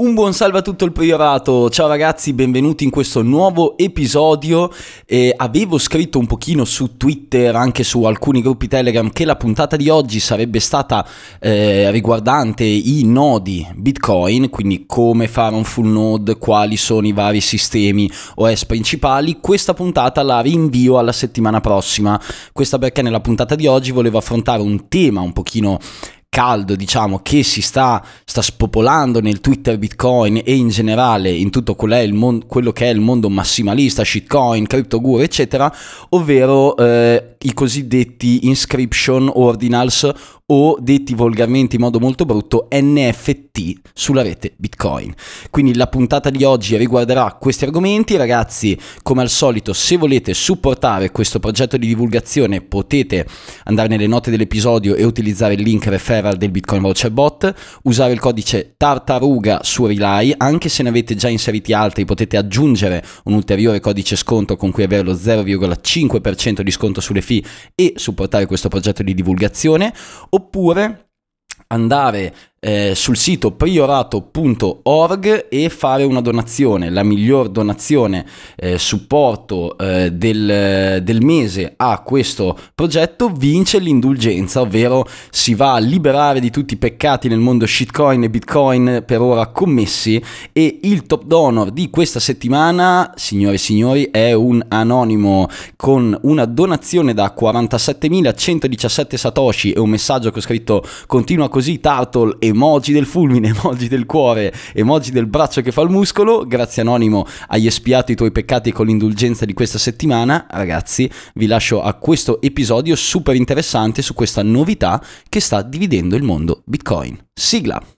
Un buon salve a tutto il priorato, ciao ragazzi, benvenuti in questo nuovo episodio. Eh, avevo scritto un pochino su Twitter, anche su alcuni gruppi Telegram, che la puntata di oggi sarebbe stata eh, riguardante i nodi Bitcoin, quindi come fare un full node, quali sono i vari sistemi OS principali. Questa puntata la rinvio alla settimana prossima, questa perché nella puntata di oggi volevo affrontare un tema un pochino caldo, diciamo, che si sta, sta, spopolando nel Twitter Bitcoin e in generale in tutto mon- quello che è il mondo massimalista, shitcoin, CryptoGuru, eccetera, ovvero eh, i cosiddetti inscription ordinals o detti volgarmente in modo molto brutto NFT sulla rete Bitcoin. Quindi la puntata di oggi riguarderà questi argomenti. Ragazzi, come al solito, se volete supportare questo progetto di divulgazione potete andare nelle note dell'episodio e utilizzare il link referral del Bitcoin Voucher Bot, usare il codice tartaruga su Relay, anche se ne avete già inseriti altri potete aggiungere un ulteriore codice sconto con cui avere lo 0,5% di sconto sulle fee e supportare questo progetto di divulgazione oppure andare eh, sul sito priorato.org e fare una donazione, la miglior donazione eh, supporto eh, del, del, mese a questo progetto vince l'indulgenza, ovvero si va a liberare di tutti i peccati nel mondo shitcoin e bitcoin per ora commessi e il top donor di questa settimana, signore e signori, è un anonimo con una donazione da 47.117 satoshi e un messaggio che ho scritto continua così Turtle emoji del fulmine, emoji del cuore, emoji del braccio che fa il muscolo. Grazie Anonimo, hai espiato i tuoi peccati con l'indulgenza di questa settimana. Ragazzi, vi lascio a questo episodio super interessante su questa novità che sta dividendo il mondo Bitcoin. Sigla!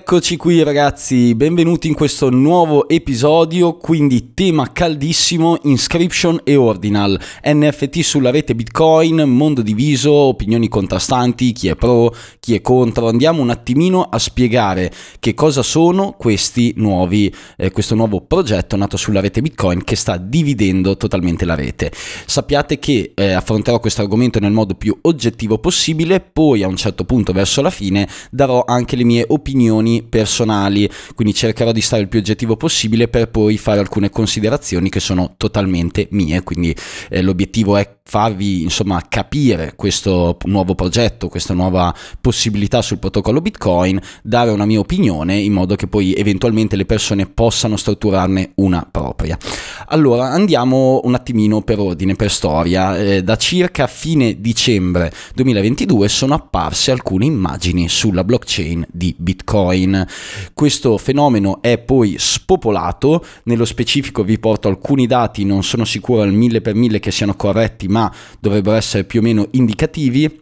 Eccoci qui ragazzi, benvenuti in questo nuovo episodio, quindi tema caldissimo, inscription e ordinal, NFT sulla rete Bitcoin, mondo diviso, opinioni contrastanti, chi è pro, chi è contro, andiamo un attimino a spiegare che cosa sono questi nuovi, eh, questo nuovo progetto nato sulla rete Bitcoin che sta dividendo totalmente la rete. Sappiate che eh, affronterò questo argomento nel modo più oggettivo possibile, poi a un certo punto verso la fine darò anche le mie opinioni personali, quindi cercherò di stare il più oggettivo possibile per poi fare alcune considerazioni che sono totalmente mie, quindi eh, l'obiettivo è farvi insomma capire questo nuovo progetto, questa nuova possibilità sul protocollo Bitcoin, dare una mia opinione in modo che poi eventualmente le persone possano strutturarne una propria. Allora andiamo un attimino per ordine, per storia. Eh, da circa fine dicembre 2022 sono apparse alcune immagini sulla blockchain di Bitcoin. Questo fenomeno è poi spopolato, nello specifico vi porto alcuni dati, non sono sicuro al mille per mille che siano corretti, ma dovrebbero essere più o meno indicativi.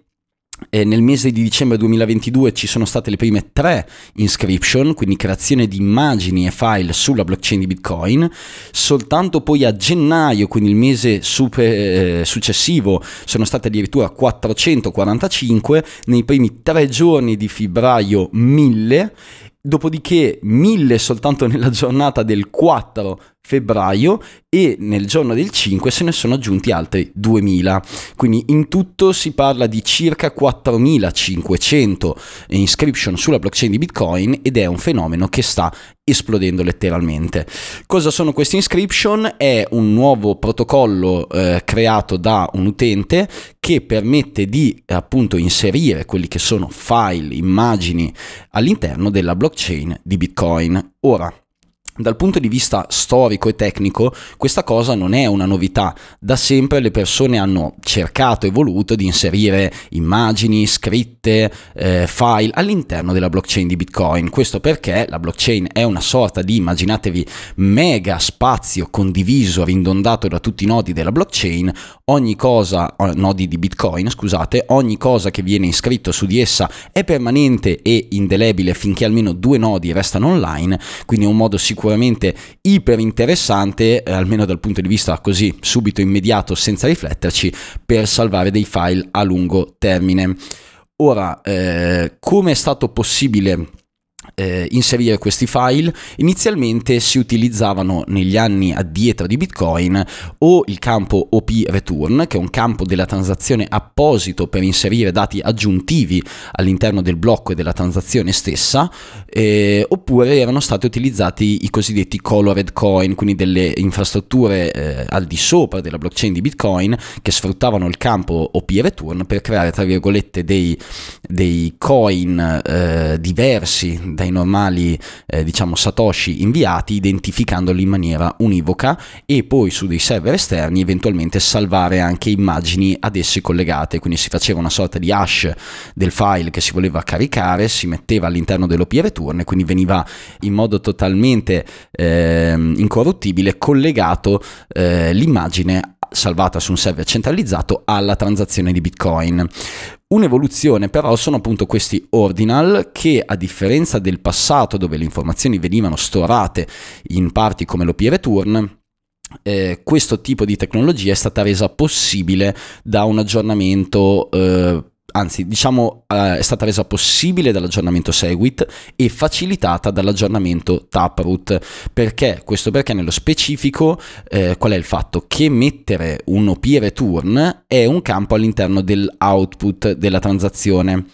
Eh, nel mese di dicembre 2022 ci sono state le prime tre inscription, quindi creazione di immagini e file sulla blockchain di Bitcoin. Soltanto poi a gennaio, quindi il mese super, eh, successivo, sono state addirittura 445, nei primi tre giorni di febbraio 1000 dopodiché 1000 soltanto nella giornata del 4 febbraio e nel giorno del 5 se ne sono aggiunti altri 2000. Quindi in tutto si parla di circa 4500 inscription sulla blockchain di Bitcoin ed è un fenomeno che sta esplodendo letteralmente. Cosa sono queste inscription? È un nuovo protocollo eh, creato da un utente che permette di appunto inserire quelli che sono file, immagini all'interno della blockchain di Bitcoin. Ora, dal punto di vista storico e tecnico, questa cosa non è una novità. Da sempre le persone hanno cercato e voluto di inserire immagini, scritte, eh, file all'interno della blockchain di Bitcoin. Questo perché la blockchain è una sorta di, immaginatevi, mega spazio condiviso, rindondato da tutti i nodi della blockchain. Ogni cosa, nodi di Bitcoin, scusate, ogni cosa che viene iscritto su di essa è permanente e indelebile finché almeno due nodi restano online, quindi è un modo sicuro sicuramente iper interessante, eh, almeno dal punto di vista così subito immediato senza rifletterci, per salvare dei file a lungo termine. Ora, eh, come è stato possibile eh, inserire questi file, inizialmente si utilizzavano negli anni addietro di Bitcoin o il campo OP return, che è un campo della transazione apposito per inserire dati aggiuntivi all'interno del blocco e della transazione stessa, eh, oppure erano stati utilizzati i cosiddetti colored coin, quindi delle infrastrutture eh, al di sopra della blockchain di Bitcoin che sfruttavano il campo OP return per creare, tra virgolette, dei, dei coin eh, dai normali eh, diciamo satoshi inviati identificandoli in maniera univoca e poi su dei server esterni eventualmente salvare anche immagini ad essi collegate. Quindi si faceva una sorta di hash del file che si voleva caricare si metteva all'interno dell'OP return e quindi veniva in modo totalmente eh, incorruttibile collegato eh, l'immagine salvata su un server centralizzato alla transazione di Bitcoin. Un'evoluzione però sono appunto questi ordinal che a differenza del passato dove le informazioni venivano storate in parti come l'OP return, eh, questo tipo di tecnologia è stata resa possibile da un aggiornamento eh, anzi diciamo eh, è stata resa possibile dall'aggiornamento Segwit e facilitata dall'aggiornamento Taproot. Perché? Questo perché nello specifico eh, qual è il fatto? Che mettere un OP return è un campo all'interno dell'output della transazione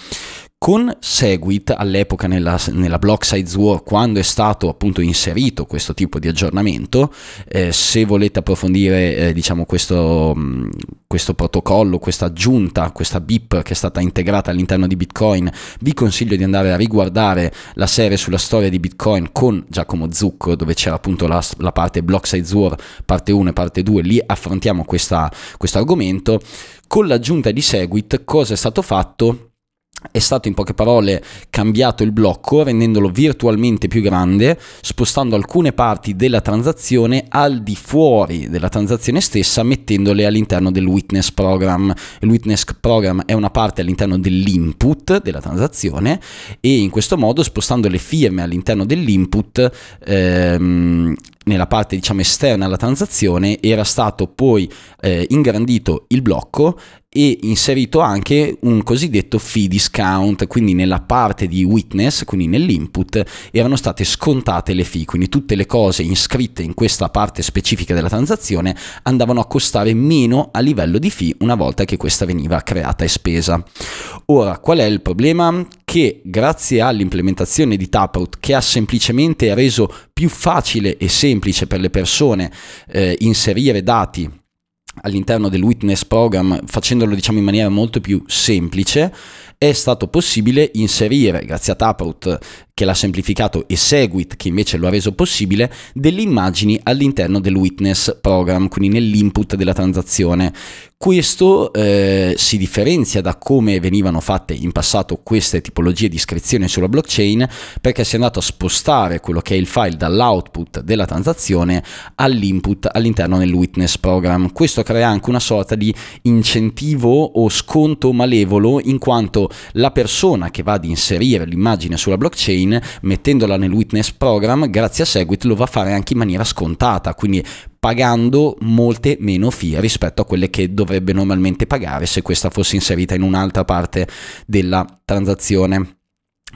con Segwit all'epoca nella, nella block size war, quando è stato appunto inserito questo tipo di aggiornamento, eh, se volete approfondire eh, diciamo questo, mm, questo, protocollo, questa aggiunta, questa BIP che è stata integrata all'interno di Bitcoin, vi consiglio di andare a riguardare la serie sulla storia di Bitcoin con Giacomo Zucco, dove c'era appunto la, la parte block size war parte 1 e parte 2, lì affrontiamo questo argomento. Con l'aggiunta di Segwit cosa è stato fatto? È stato in poche parole cambiato il blocco rendendolo virtualmente più grande, spostando alcune parti della transazione al di fuori della transazione stessa, mettendole all'interno del witness program. Il witness program è una parte all'interno dell'input della transazione e in questo modo spostando le firme all'interno dell'input ehm, nella parte diciamo esterna alla transazione era stato poi eh, ingrandito il blocco e inserito anche un cosiddetto fee discount, quindi nella parte di witness, quindi nell'input, erano state scontate le fee, quindi tutte le cose iscritte in questa parte specifica della transazione andavano a costare meno a livello di fee una volta che questa veniva creata e spesa. Ora, qual è il problema? Che grazie all'implementazione di Taproot che ha semplicemente reso più facile e semplice per le persone eh, inserire dati all'interno del witness program facendolo diciamo in maniera molto più semplice è stato possibile inserire grazie a Taproot che l'ha semplificato e Segwit che invece lo ha reso possibile delle immagini all'interno del witness program quindi nell'input della transazione questo eh, si differenzia da come venivano fatte in passato queste tipologie di iscrizione sulla blockchain perché si è andato a spostare quello che è il file dall'output della transazione all'input all'interno del witness program. Questo crea anche una sorta di incentivo o sconto malevolo in quanto la persona che va ad inserire l'immagine sulla blockchain mettendola nel witness program grazie a Segwit lo va a fare anche in maniera scontata, quindi pagando molte meno fee rispetto a quelle che dovrebbe normalmente pagare se questa fosse inserita in un'altra parte della transazione.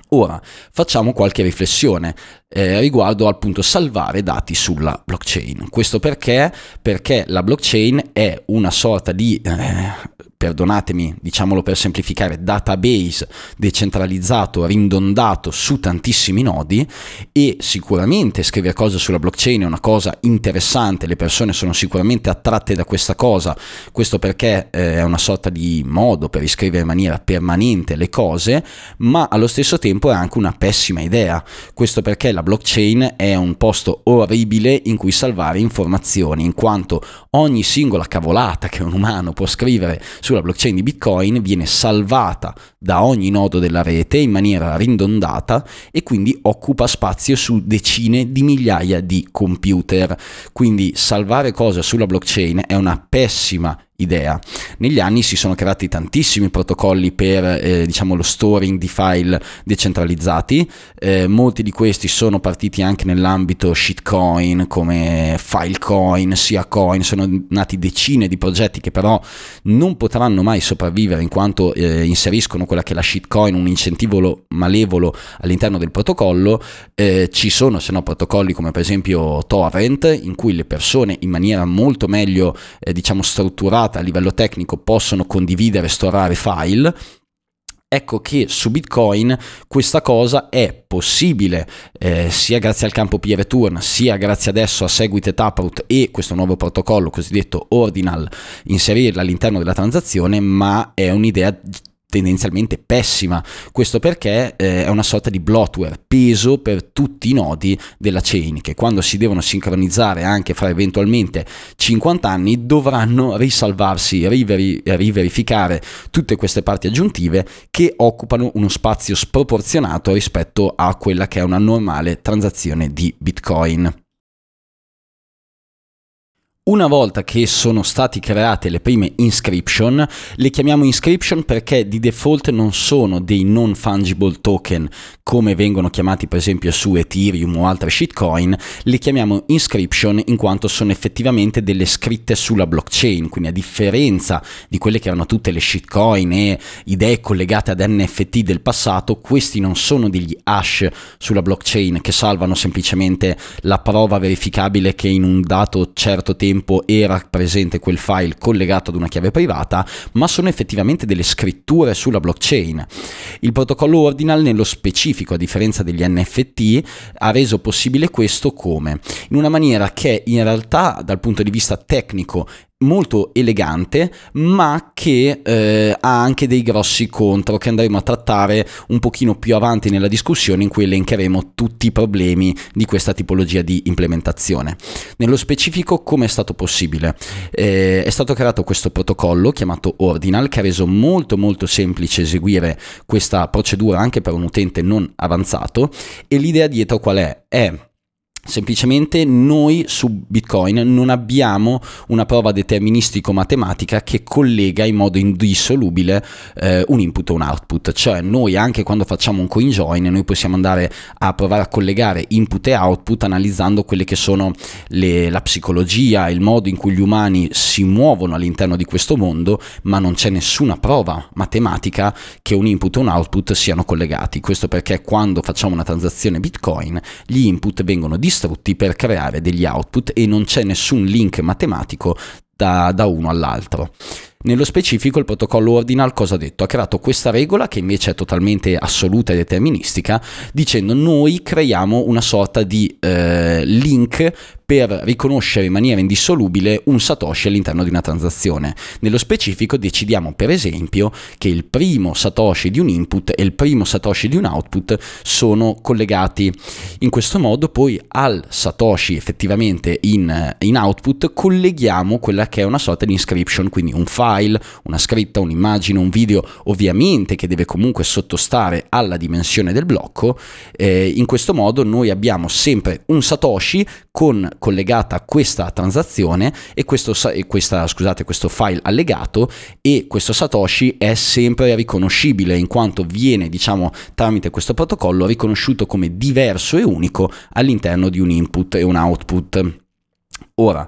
Ora facciamo qualche riflessione eh, riguardo al punto salvare dati sulla blockchain. Questo perché? Perché la blockchain è una sorta di eh, perdonatemi, diciamolo per semplificare, database decentralizzato, rindondato su tantissimi nodi e sicuramente scrivere cose sulla blockchain è una cosa interessante, le persone sono sicuramente attratte da questa cosa, questo perché eh, è una sorta di modo per iscrivere in maniera permanente le cose, ma allo stesso tempo tempo è anche una pessima idea. Questo perché la blockchain è un posto orribile in cui salvare informazioni, in quanto ogni singola cavolata che un umano può scrivere sulla blockchain di Bitcoin viene salvata da ogni nodo della rete in maniera ridondata e quindi occupa spazio su decine di migliaia di computer. Quindi salvare cose sulla blockchain è una pessima idea. Negli anni si sono creati tantissimi protocolli per eh, diciamo lo storing di file decentralizzati, eh, molti di questi sono partiti anche nell'ambito shitcoin come Filecoin, Siacoin, sono nati decine di progetti che però non potranno mai sopravvivere in quanto eh, inseriscono quella che è la shitcoin, un incentivo malevolo all'interno del protocollo, eh, ci sono se no protocolli come per esempio Torrent in cui le persone in maniera molto meglio eh, diciamo strutturata a livello tecnico possono condividere e storare file, ecco che su Bitcoin questa cosa è possibile eh, sia grazie al campo P-Return sia grazie adesso a Segwit e Taproot e questo nuovo protocollo cosiddetto Ordinal inserirla all'interno della transazione ma è un'idea tendenzialmente pessima. Questo perché eh, è una sorta di bloatware, peso per tutti i nodi della chain, che quando si devono sincronizzare anche fra eventualmente 50 anni dovranno risalvarsi, riveri- riverificare tutte queste parti aggiuntive che occupano uno spazio sproporzionato rispetto a quella che è una normale transazione di Bitcoin. Una volta che sono state create le prime inscription, le chiamiamo inscription perché di default non sono dei non fungible token come vengono chiamati per esempio su Ethereum o altre shitcoin, le chiamiamo inscription in quanto sono effettivamente delle scritte sulla blockchain, quindi a differenza di quelle che erano tutte le shitcoin e idee collegate ad NFT del passato, questi non sono degli hash sulla blockchain che salvano semplicemente la prova verificabile che in un dato certo tempo tempo era presente quel file collegato ad una chiave privata, ma sono effettivamente delle scritture sulla blockchain. Il protocollo Ordinal nello specifico, a differenza degli NFT, ha reso possibile questo come? In una maniera che in realtà dal punto di vista tecnico molto elegante ma che eh, ha anche dei grossi contro che andremo a trattare un pochino più avanti nella discussione in cui elencheremo tutti i problemi di questa tipologia di implementazione nello specifico come è stato possibile eh, è stato creato questo protocollo chiamato Ordinal che ha reso molto molto semplice eseguire questa procedura anche per un utente non avanzato e l'idea dietro qual è? è Semplicemente noi su Bitcoin non abbiamo una prova deterministico-matematica che collega in modo indissolubile eh, un input e un output, cioè noi anche quando facciamo un coin join noi possiamo andare a provare a collegare input e output analizzando quelle che sono le, la psicologia, il modo in cui gli umani si muovono all'interno di questo mondo, ma non c'è nessuna prova matematica che un input e un output siano collegati. Questo perché quando facciamo una transazione Bitcoin gli input vengono distribuiti distrutti per creare degli output e non c'è nessun link matematico da, da uno all'altro. Nello specifico il protocollo Ordinal cosa ha detto? Ha creato questa regola che invece è totalmente assoluta e deterministica dicendo noi creiamo una sorta di eh, link per riconoscere in maniera indissolubile un Satoshi all'interno di una transazione. Nello specifico decidiamo per esempio che il primo Satoshi di un input e il primo Satoshi di un output sono collegati. In questo modo poi al Satoshi effettivamente in, in output colleghiamo quella che è una sorta di inscription, quindi un file, una scritta, un'immagine, un video, ovviamente che deve comunque sottostare alla dimensione del blocco. Eh, in questo modo noi abbiamo sempre un Satoshi con collegata a questa transazione e questo, e questa, scusate, questo file allegato e questo Satoshi è sempre riconoscibile in quanto viene diciamo tramite questo protocollo riconosciuto come diverso e unico all'interno di un input e un output. Ora,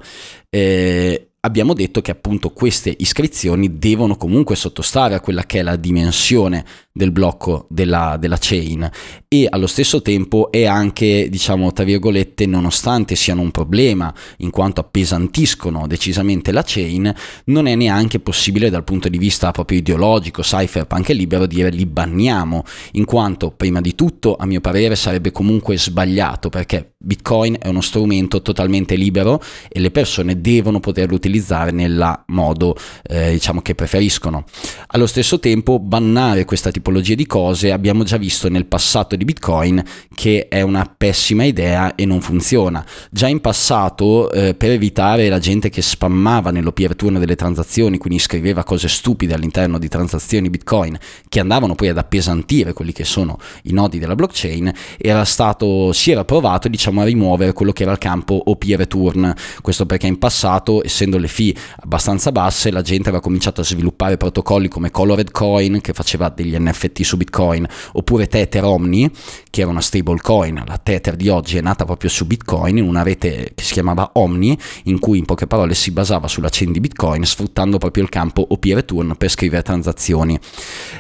eh, abbiamo detto che appunto queste iscrizioni devono comunque sottostare a quella che è la dimensione del blocco della, della, chain. E allo stesso tempo è anche diciamo tra virgolette nonostante siano un problema in quanto appesantiscono decisamente la chain non è neanche possibile dal punto di vista proprio ideologico cypherpunk e libero dire li banniamo in quanto prima di tutto a mio parere sarebbe comunque sbagliato perché bitcoin è uno strumento totalmente libero e le persone devono poterlo utilizzare utilizzare nel modo eh, diciamo che preferiscono. Allo stesso tempo bannare questa tipologia di cose abbiamo già visto nel passato di Bitcoin che è una pessima idea e non funziona. Già in passato eh, per evitare la gente che spammava nello peer turn delle transazioni, quindi scriveva cose stupide all'interno di transazioni Bitcoin che andavano poi ad appesantire quelli che sono i nodi della blockchain, era stato, si era provato diciamo a rimuovere quello che era il campo OP return. Questo perché in passato, essendo le fee abbastanza basse, la gente aveva cominciato a sviluppare protocolli come Colored Coin che faceva degli NFT su Bitcoin, oppure Tether Omni, che era una stablecoin. La Tether di oggi è nata proprio su Bitcoin in una rete che si chiamava Omni, in cui in poche parole si basava sulla chain di Bitcoin sfruttando proprio il campo OP return per scrivere transazioni.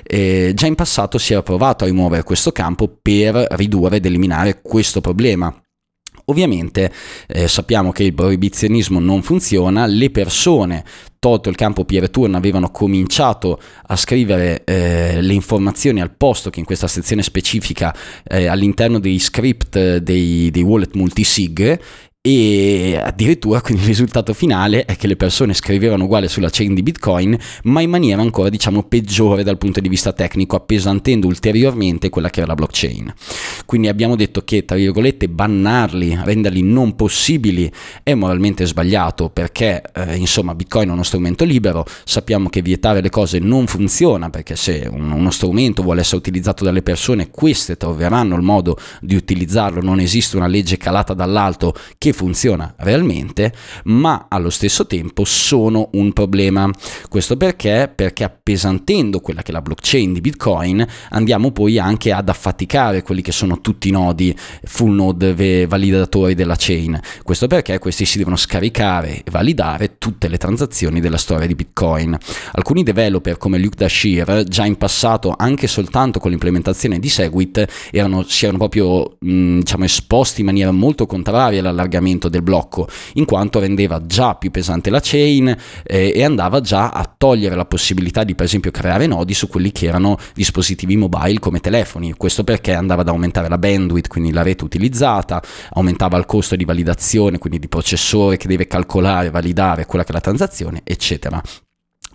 E già in passato si era provato a rimuovere questo campo per ridurre ed eliminare questo problema. Ovviamente eh, sappiamo che il proibizionismo non funziona, le persone tolto il campo peer turn avevano cominciato a scrivere eh, le informazioni al posto che in questa sezione specifica eh, all'interno dei script dei, dei wallet multisig e addirittura quindi il risultato finale è che le persone scrivevano uguale sulla chain di Bitcoin ma in maniera ancora diciamo peggiore dal punto di vista tecnico appesantendo ulteriormente quella che era la blockchain. Quindi abbiamo detto che tra virgolette bannarli renderli non possibili è moralmente sbagliato perché eh, insomma Bitcoin è uno strumento libero sappiamo che vietare le cose non funziona perché se un, uno strumento vuole essere utilizzato dalle persone queste troveranno il modo di utilizzarlo. Non esiste una legge calata dall'alto che funziona realmente, ma allo stesso tempo sono un problema. Questo perché? Perché appesantendo quella che è la blockchain di Bitcoin andiamo poi anche ad affaticare quelli che sono tutti i nodi full node validatori della chain. Questo perché questi si devono scaricare e validare tutte le transazioni della storia di Bitcoin. Alcuni developer come Luke Dashir già in passato anche soltanto con l'implementazione di Segwit erano, si erano proprio mh, diciamo, esposti in maniera molto contraria all'allargamento allargamento del blocco, in quanto rendeva già più pesante la chain eh, e andava già a togliere la possibilità di per esempio creare nodi su quelli che erano dispositivi mobile come telefoni. Questo perché andava ad aumentare la bandwidth, quindi la rete utilizzata, aumentava il costo di validazione, quindi di processore che deve calcolare, validare quella che è la transazione, eccetera.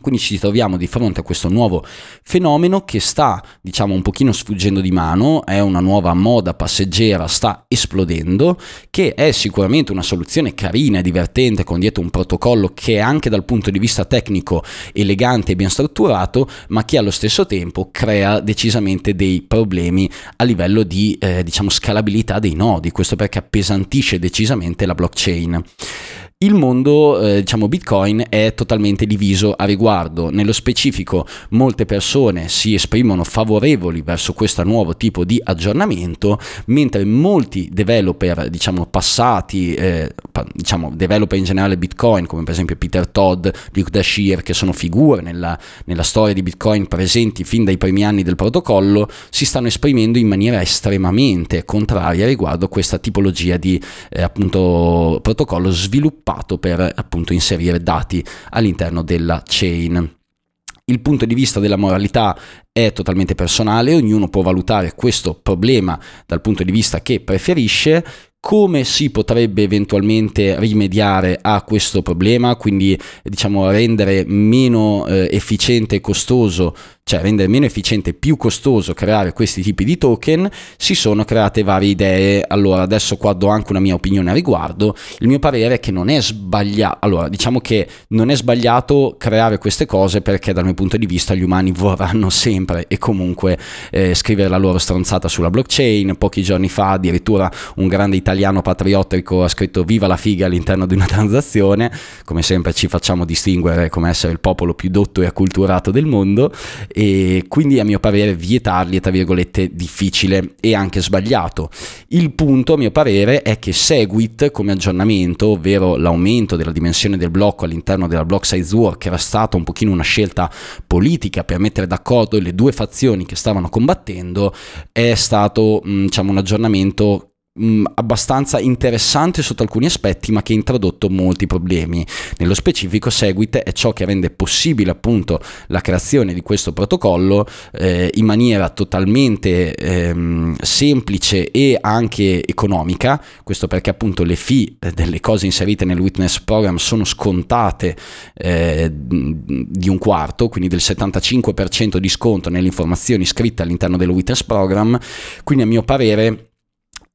Quindi ci troviamo di fronte a questo nuovo fenomeno che sta, diciamo, un pochino sfuggendo di mano, è una nuova moda passeggera, sta esplodendo, che è sicuramente una soluzione carina e divertente con dietro un protocollo che è anche dal punto di vista tecnico elegante e ben strutturato, ma che allo stesso tempo crea decisamente dei problemi a livello di, eh, diciamo, scalabilità dei nodi, questo perché appesantisce decisamente la blockchain. Il mondo, eh, diciamo Bitcoin, è totalmente diviso a riguardo. Nello specifico, molte persone si esprimono favorevoli verso questo nuovo tipo di aggiornamento, mentre molti developer, diciamo passati, eh, diciamo developer in generale Bitcoin, come per esempio Peter Todd, Luke Dashir, che sono figure nella, nella storia di Bitcoin presenti fin dai primi anni del protocollo, si stanno esprimendo in maniera estremamente contraria riguardo a questa tipologia di eh, appunto protocollo sviluppato sviluppato per appunto inserire dati all'interno della chain. Il punto di vista della moralità è totalmente personale, ognuno può valutare questo problema dal punto di vista che preferisce, come si potrebbe eventualmente rimediare a questo problema, quindi diciamo rendere meno eh, efficiente e costoso cioè rendere meno efficiente e più costoso creare questi tipi di token, si sono create varie idee. Allora, adesso qua do anche una mia opinione a riguardo. Il mio parere è che non è sbagliato, allora, diciamo che non è sbagliato creare queste cose perché dal mio punto di vista gli umani vorranno sempre e comunque eh, scrivere la loro stronzata sulla blockchain. Pochi giorni fa addirittura un grande italiano patriottico ha scritto viva la figa all'interno di una transazione. Come sempre ci facciamo distinguere come essere il popolo più dotto e acculturato del mondo e quindi a mio parere vietarli è tra virgolette difficile e anche sbagliato. Il punto a mio parere è che Segwit come aggiornamento, ovvero l'aumento della dimensione del blocco all'interno della block size war che era stata un pochino una scelta politica per mettere d'accordo le due fazioni che stavano combattendo, è stato diciamo un aggiornamento mh, abbastanza interessante sotto alcuni aspetti, ma che ha introdotto molti problemi. Nello specifico, Segwit è ciò che rende possibile appunto la creazione di questo protocollo eh, in maniera totalmente ehm, semplice e anche economica. Questo perché appunto le fee delle cose inserite nel witness program sono scontate eh, di un quarto, quindi del 75% di sconto nelle informazioni scritte all'interno del witness program. Quindi a mio parere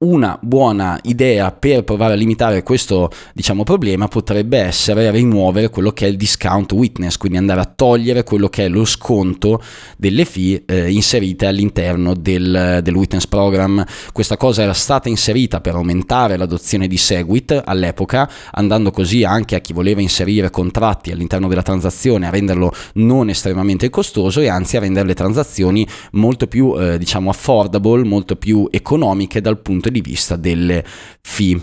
una buona idea per provare a limitare questo diciamo, problema potrebbe essere rimuovere quello che è il discount witness, quindi andare a togliere quello che è lo sconto delle fee eh, inserite all'interno del, del, witness program. Questa cosa era stata inserita per aumentare l'adozione di Segwit all'epoca, andando così anche a chi voleva inserire contratti all'interno della transazione a renderlo non estremamente costoso e anzi a rendere le transazioni molto più eh, diciamo affordable, molto più economiche dal punto di vista delle fee.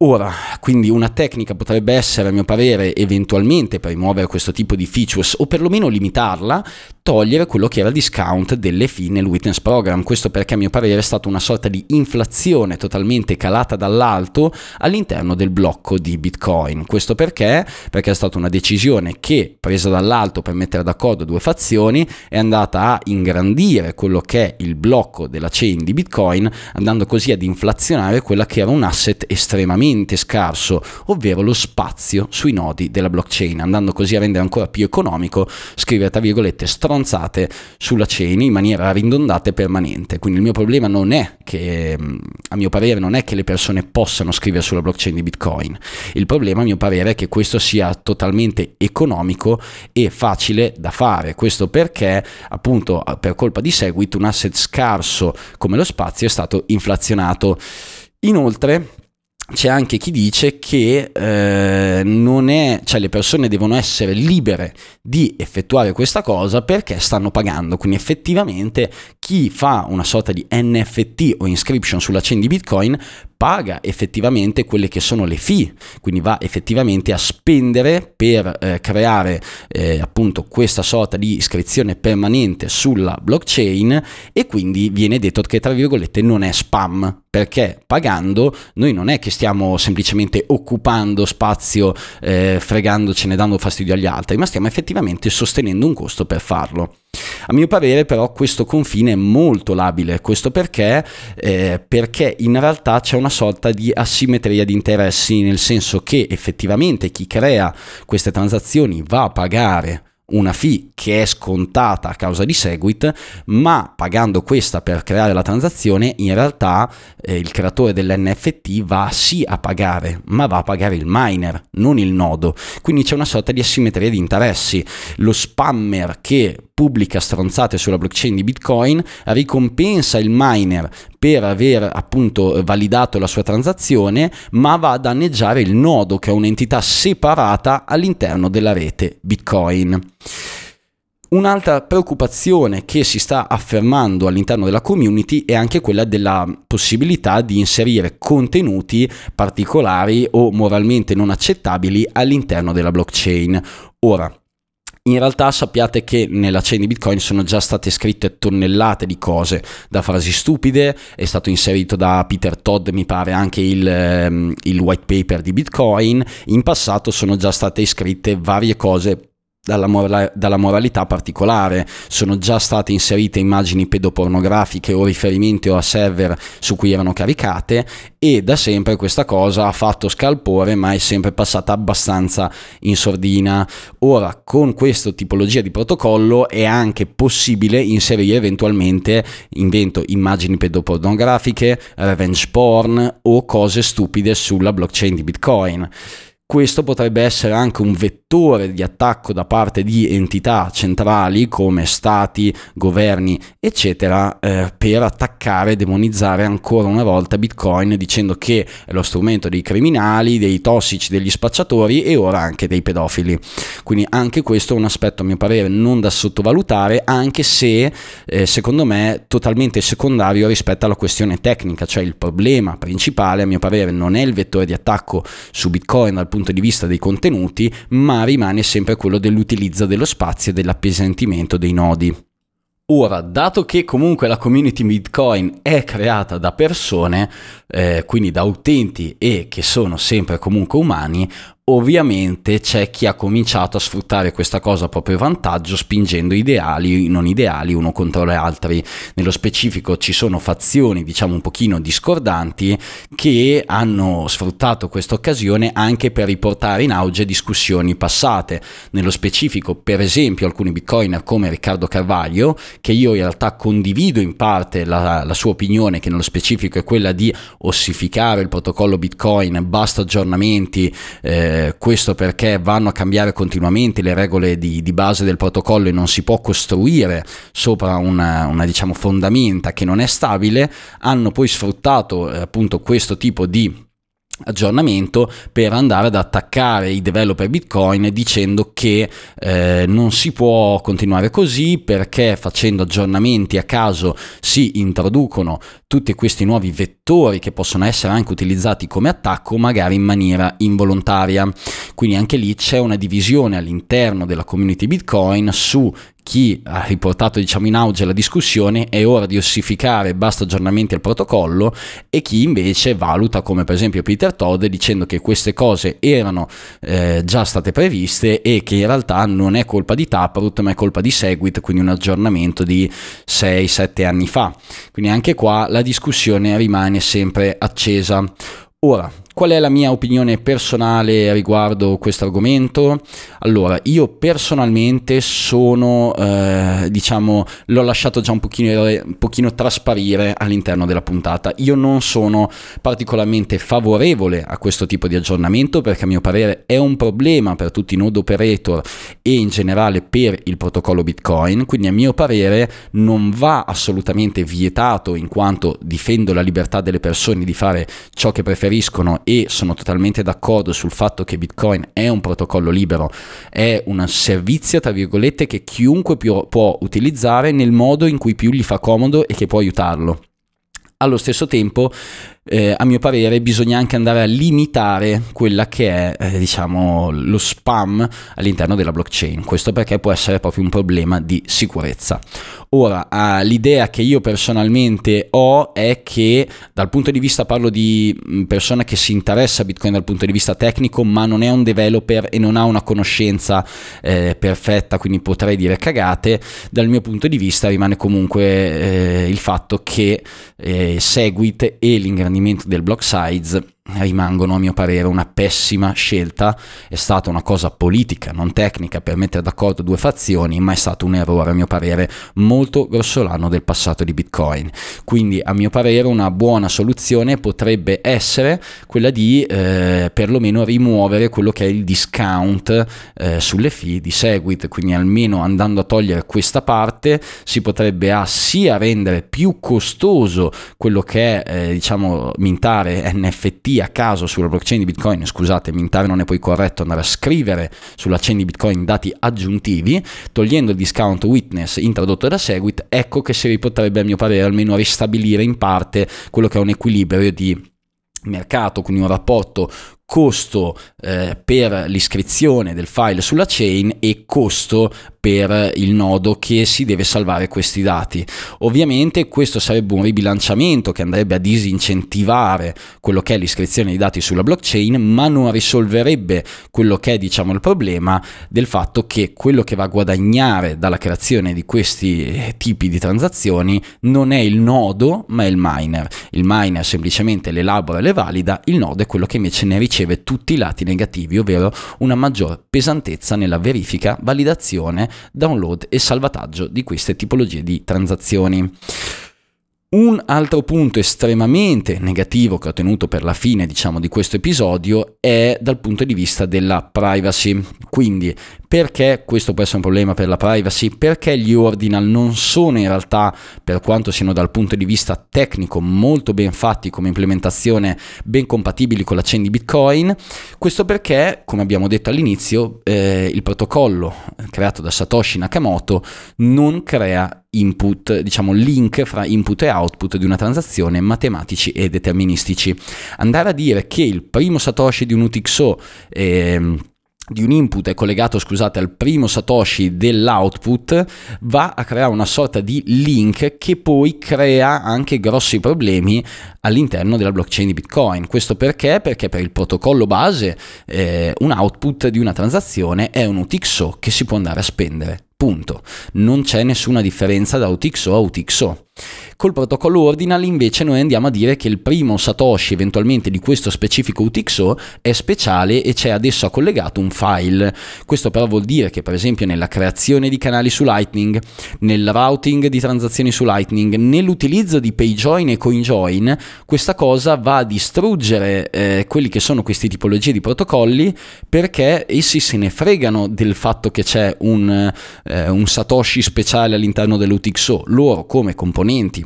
Ora, quindi una tecnica potrebbe essere, a mio parere, eventualmente per rimuovere questo tipo di features o perlomeno limitarla, togliere quello che era il discount delle fee nel witness program. Questo perché a mio parere è stata una sorta di inflazione totalmente calata dall'alto all'interno del blocco di Bitcoin. Questo perché? Perché è stata una decisione che, presa dall'alto per mettere d'accordo due fazioni, è andata a ingrandire quello che è il blocco della chain di Bitcoin, andando così ad inflazionare quella che era un asset estremamente scarso, ovvero lo spazio sui nodi della blockchain, andando così a rendere ancora più economico scrivere tra virgolette strong stronzate sulla chain in maniera ridondata e permanente. Quindi il mio problema non è che, mm, a mio parere, non è che le persone possano scrivere sulla blockchain di Bitcoin. Il problema, a mio parere, è che questo sia totalmente economico e facile da fare. Questo perché, appunto, per colpa di Segwit, un asset scarso come lo spazio è stato inflazionato. Inoltre, c'è anche chi dice che eh, è, cioè le persone devono essere libere di effettuare questa cosa perché stanno pagando. Quindi effettivamente chi fa una sorta di NFT o inscription sulla chain di Bitcoin paga effettivamente quelle che sono le fee, quindi va effettivamente a spendere per eh, creare eh, appunto questa sorta di iscrizione permanente sulla blockchain e quindi viene detto che tra virgolette non è spam. Perché pagando noi non è che stiamo semplicemente occupando spazio eh, fregandocene dando fastidio agli altri ma stiamo effettivamente sostenendo un costo per farlo a mio parere però questo confine è molto labile, questo perché? Eh, perché in realtà c'è una sorta di asimmetria di interessi, nel senso che effettivamente chi crea queste transazioni va a pagare una fee che è scontata a causa di Segwit, ma pagando questa per creare la transazione, in realtà eh, il creatore dell'NFT va sì a pagare, ma va a pagare il miner, non il nodo. Quindi c'è una sorta di asimmetria di interessi. Lo spammer che pubblica stronzate sulla blockchain di Bitcoin ricompensa il miner per aver appunto validato la sua transazione, ma va a danneggiare il nodo che è un'entità separata all'interno della rete Bitcoin. Un'altra preoccupazione che si sta affermando all'interno della community è anche quella della possibilità di inserire contenuti particolari o moralmente non accettabili all'interno della blockchain. Ora, in realtà sappiate che nella chain di Bitcoin sono già state scritte tonnellate di cose, da frasi stupide, è stato inserito da Peter Todd, mi pare, anche il, ehm, il white paper di Bitcoin, in passato sono già state scritte varie cose dalla, mora- dalla, moralità particolare. Sono già state inserite immagini pedopornografiche o riferimenti a server su cui erano caricate e da sempre questa cosa ha fatto scalpore ma è sempre passata abbastanza in sordina. Ora con questa tipologia di protocollo è anche possibile inserire eventualmente invento immagini pedopornografiche, revenge porn o cose stupide sulla blockchain di Bitcoin. Questo potrebbe essere anche un vettore di attacco da parte di entità centrali come stati, governi, eccetera, eh, per attaccare e demonizzare ancora una volta Bitcoin dicendo che è lo strumento dei criminali, dei tossici, degli spacciatori e ora anche dei pedofili. Quindi anche questo è un aspetto a mio parere non da sottovalutare, anche se eh, secondo me totalmente secondario rispetto alla questione tecnica, cioè il problema principale a mio parere non è il vettore di attacco su Bitcoin dal punto di vista dei contenuti, ma rimane sempre quello dell'utilizzo dello spazio e dell'appesantimento dei nodi. Ora, dato che comunque la community Bitcoin è creata da persone, eh, quindi da utenti e che sono sempre comunque umani, Ovviamente c'è chi ha cominciato a sfruttare questa cosa a proprio vantaggio spingendo ideali, non ideali, uno contro gli altri. Nello specifico ci sono fazioni, diciamo un pochino discordanti, che hanno sfruttato questa occasione anche per riportare in auge discussioni passate. Nello specifico, per esempio, alcuni bitcoiner come Riccardo Carvaglio, che io in realtà condivido in parte la, la sua opinione, che nello specifico è quella di ossificare il protocollo Bitcoin, basta aggiornamenti. Eh, eh, questo perché vanno a cambiare continuamente le regole di, di, base del protocollo e non si può costruire sopra una, una diciamo, fondamenta che non è stabile, hanno poi sfruttato eh, appunto questo tipo di aggiornamento per andare ad attaccare i developer Bitcoin dicendo che eh, non si può continuare così perché facendo aggiornamenti a caso si introducono tutti questi nuovi vettori che possono essere anche utilizzati come attacco magari in maniera involontaria. Quindi anche lì c'è una divisione all'interno della community Bitcoin su chi ha riportato diciamo, in auge la discussione è ora di ossificare basta aggiornamenti al protocollo e chi invece valuta come per esempio Peter Todd dicendo che queste cose erano eh, già state previste e che in realtà non è colpa di Taproot ma è colpa di Segwit quindi un aggiornamento di 6-7 anni fa. Quindi anche qua la discussione rimane sempre accesa. Ora Qual è la mia opinione personale riguardo questo argomento? Allora, io personalmente sono, eh, diciamo, l'ho lasciato già un pochino, un pochino trasparire all'interno della puntata. Io non sono particolarmente favorevole a questo tipo di aggiornamento perché a mio parere è un problema per tutti i node operator e in generale per il protocollo Bitcoin, quindi a mio parere non va assolutamente vietato in quanto difendo la libertà delle persone di fare ciò che preferiscono e sono totalmente d'accordo sul fatto che Bitcoin è un protocollo libero, è un servizio, tra virgolette, che chiunque può utilizzare nel modo in cui più gli fa comodo e che può aiutarlo. Allo stesso tempo eh, a mio parere bisogna anche andare a limitare quella che è eh, diciamo lo spam all'interno della blockchain. Questo perché può essere proprio un problema di sicurezza. Ora eh, l'idea che io personalmente ho è che dal punto di vista parlo di mm, persona che si interessa a bitcoin dal punto di vista tecnico ma non è un developer e non ha una conoscenza eh, perfetta quindi potrei dire cagate dal mio punto di vista rimane comunque eh, il fatto che eh, Segwit e l'ingrandimento approfondimento del block size rimangono a mio parere una pessima scelta, è stata una cosa politica, non tecnica per mettere d'accordo due fazioni, ma è stato un errore a mio parere molto grossolano del passato di Bitcoin. Quindi a mio parere una buona soluzione potrebbe essere quella di eh, perlomeno rimuovere quello che è il discount eh, sulle fee di Segwit, quindi almeno andando a togliere questa parte si potrebbe ah, sia rendere più costoso quello che è eh, diciamo mintare NFT a caso sulla blockchain di Bitcoin, scusate, mintare non è poi corretto andare a scrivere sulla chain di Bitcoin dati aggiuntivi, togliendo il discount witness introdotto da Segwit, ecco che si potrebbe a mio parere almeno ristabilire in parte quello che è un equilibrio di mercato, quindi un rapporto costo eh, per l'iscrizione del file sulla chain e costo per il nodo che si deve salvare questi dati. Ovviamente questo sarebbe un ribilanciamento che andrebbe a disincentivare quello che è l'iscrizione di dati sulla blockchain, ma non risolverebbe quello che è diciamo il problema del fatto che quello che va a guadagnare dalla creazione di questi tipi di transazioni non è il nodo, ma è il miner. Il miner semplicemente le elabora e le valida, il nodo è quello che invece ne riceve tutti i lati negativi, ovvero una maggior pesantezza nella verifica, validazione download e salvataggio di queste tipologie di transazioni. Un altro punto estremamente negativo che ho tenuto per la fine, diciamo, di questo episodio è dal punto di vista della privacy. Quindi, perché questo può essere un problema per la privacy? Perché gli ordinal non sono in realtà, per quanto siano dal punto di vista tecnico molto ben fatti come implementazione, ben compatibili con la chain di Bitcoin. Questo perché, come abbiamo detto all'inizio, eh, il protocollo creato da Satoshi Nakamoto non crea input, diciamo link fra input e output di una transazione matematici e deterministici. Andare a dire che il primo Satoshi di un UTXO eh, di un input è collegato, scusate, al primo satoshi dell'output, va a creare una sorta di link che poi crea anche grossi problemi all'interno della blockchain di Bitcoin. Questo perché? Perché per il protocollo base eh, un output di una transazione è un UTXO che si può andare a spendere. Punto. Non c'è nessuna differenza da UTXO a UTXO. Col protocollo Ordinal invece noi andiamo a dire che il primo Satoshi eventualmente di questo specifico UTXO è speciale e c'è adesso collegato un file. Questo però vuol dire che per esempio nella creazione di canali su Lightning, nel routing di transazioni su Lightning, nell'utilizzo di PayJoin e CoinJoin, questa cosa va a distruggere eh, quelli che sono queste tipologie di protocolli perché essi se ne fregano del fatto che c'è un, eh, un Satoshi speciale all'interno dell'UTXO. Loro come componenti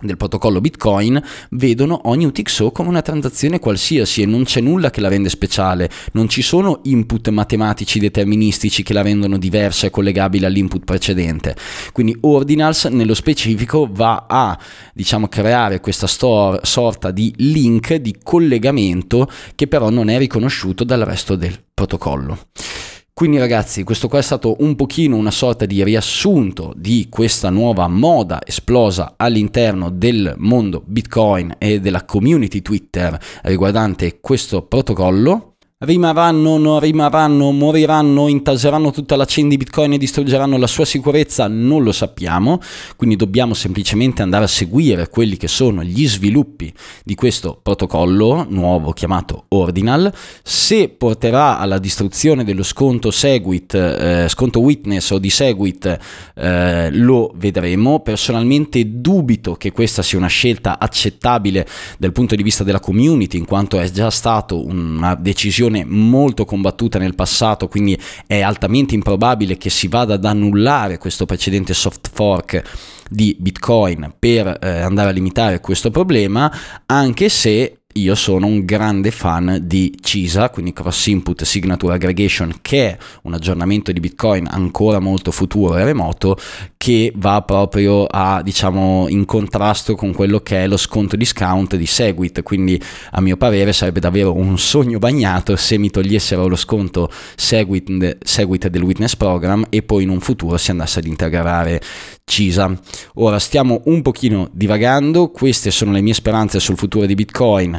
del protocollo Bitcoin vedono ogni UTXO come una transazione qualsiasi e non c'è nulla che la rende speciale, non ci sono input matematici deterministici che la rendono diversa e collegabile all'input precedente. Quindi Ordinals nello specifico va a diciamo creare questa stor- sorta di link di collegamento che però non è riconosciuto dal resto del protocollo. Quindi ragazzi, questo qua è stato un pochino una sorta di riassunto di questa nuova moda esplosa all'interno del mondo Bitcoin e della community Twitter riguardante questo protocollo. Rimarranno, non rimarranno, moriranno, intaseranno tutta la chain di Bitcoin e distruggeranno la sua sicurezza? Non lo sappiamo, quindi dobbiamo semplicemente andare a seguire quelli che sono gli sviluppi di questo protocollo nuovo chiamato Ordinal. Se porterà alla distruzione dello sconto Segwit, eh, sconto Witness o di Segwit, eh, lo vedremo. Personalmente dubito che questa sia una scelta accettabile dal punto di vista della community, in quanto è già stato una decisione questione molto combattuta nel passato, quindi è altamente improbabile che si vada ad annullare questo precedente soft fork di Bitcoin per eh, andare a limitare questo problema, anche se io sono un grande fan di CISA, quindi Cross Input Signature Aggregation, che è un aggiornamento di Bitcoin ancora molto futuro e remoto, che va proprio a, diciamo, in contrasto con quello che è lo sconto discount di Segwit. Quindi, a mio parere, sarebbe davvero un sogno bagnato se mi togliessero lo sconto Segwit, Segwit del Witness Program e poi in un futuro si andasse ad integrare CISA. Ora stiamo un pochino divagando, queste sono le mie speranze sul futuro di Bitcoin.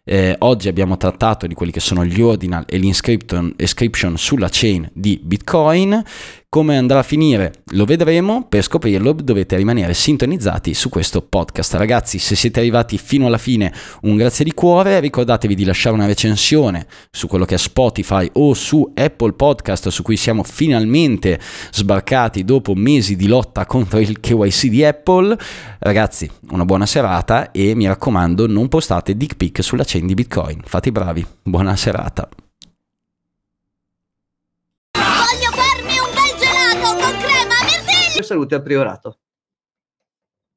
Eh, oggi abbiamo trattato di quelli che sono gli ordinal e l'inscription sulla chain di Bitcoin. Come andrà a finire lo vedremo, per scoprirlo dovete rimanere sintonizzati su questo podcast. Ragazzi, se siete arrivati fino alla fine, un grazie di cuore, ricordatevi di lasciare una recensione su quello che è Spotify o su Apple Podcast su cui siamo finalmente sbarcati dopo mesi di lotta contro il KYC di Apple. Ragazzi, una buona serata e mi raccomando non postate dick pic sulla chain di Bitcoin. Fate i bravi, buona serata. salute al priorato.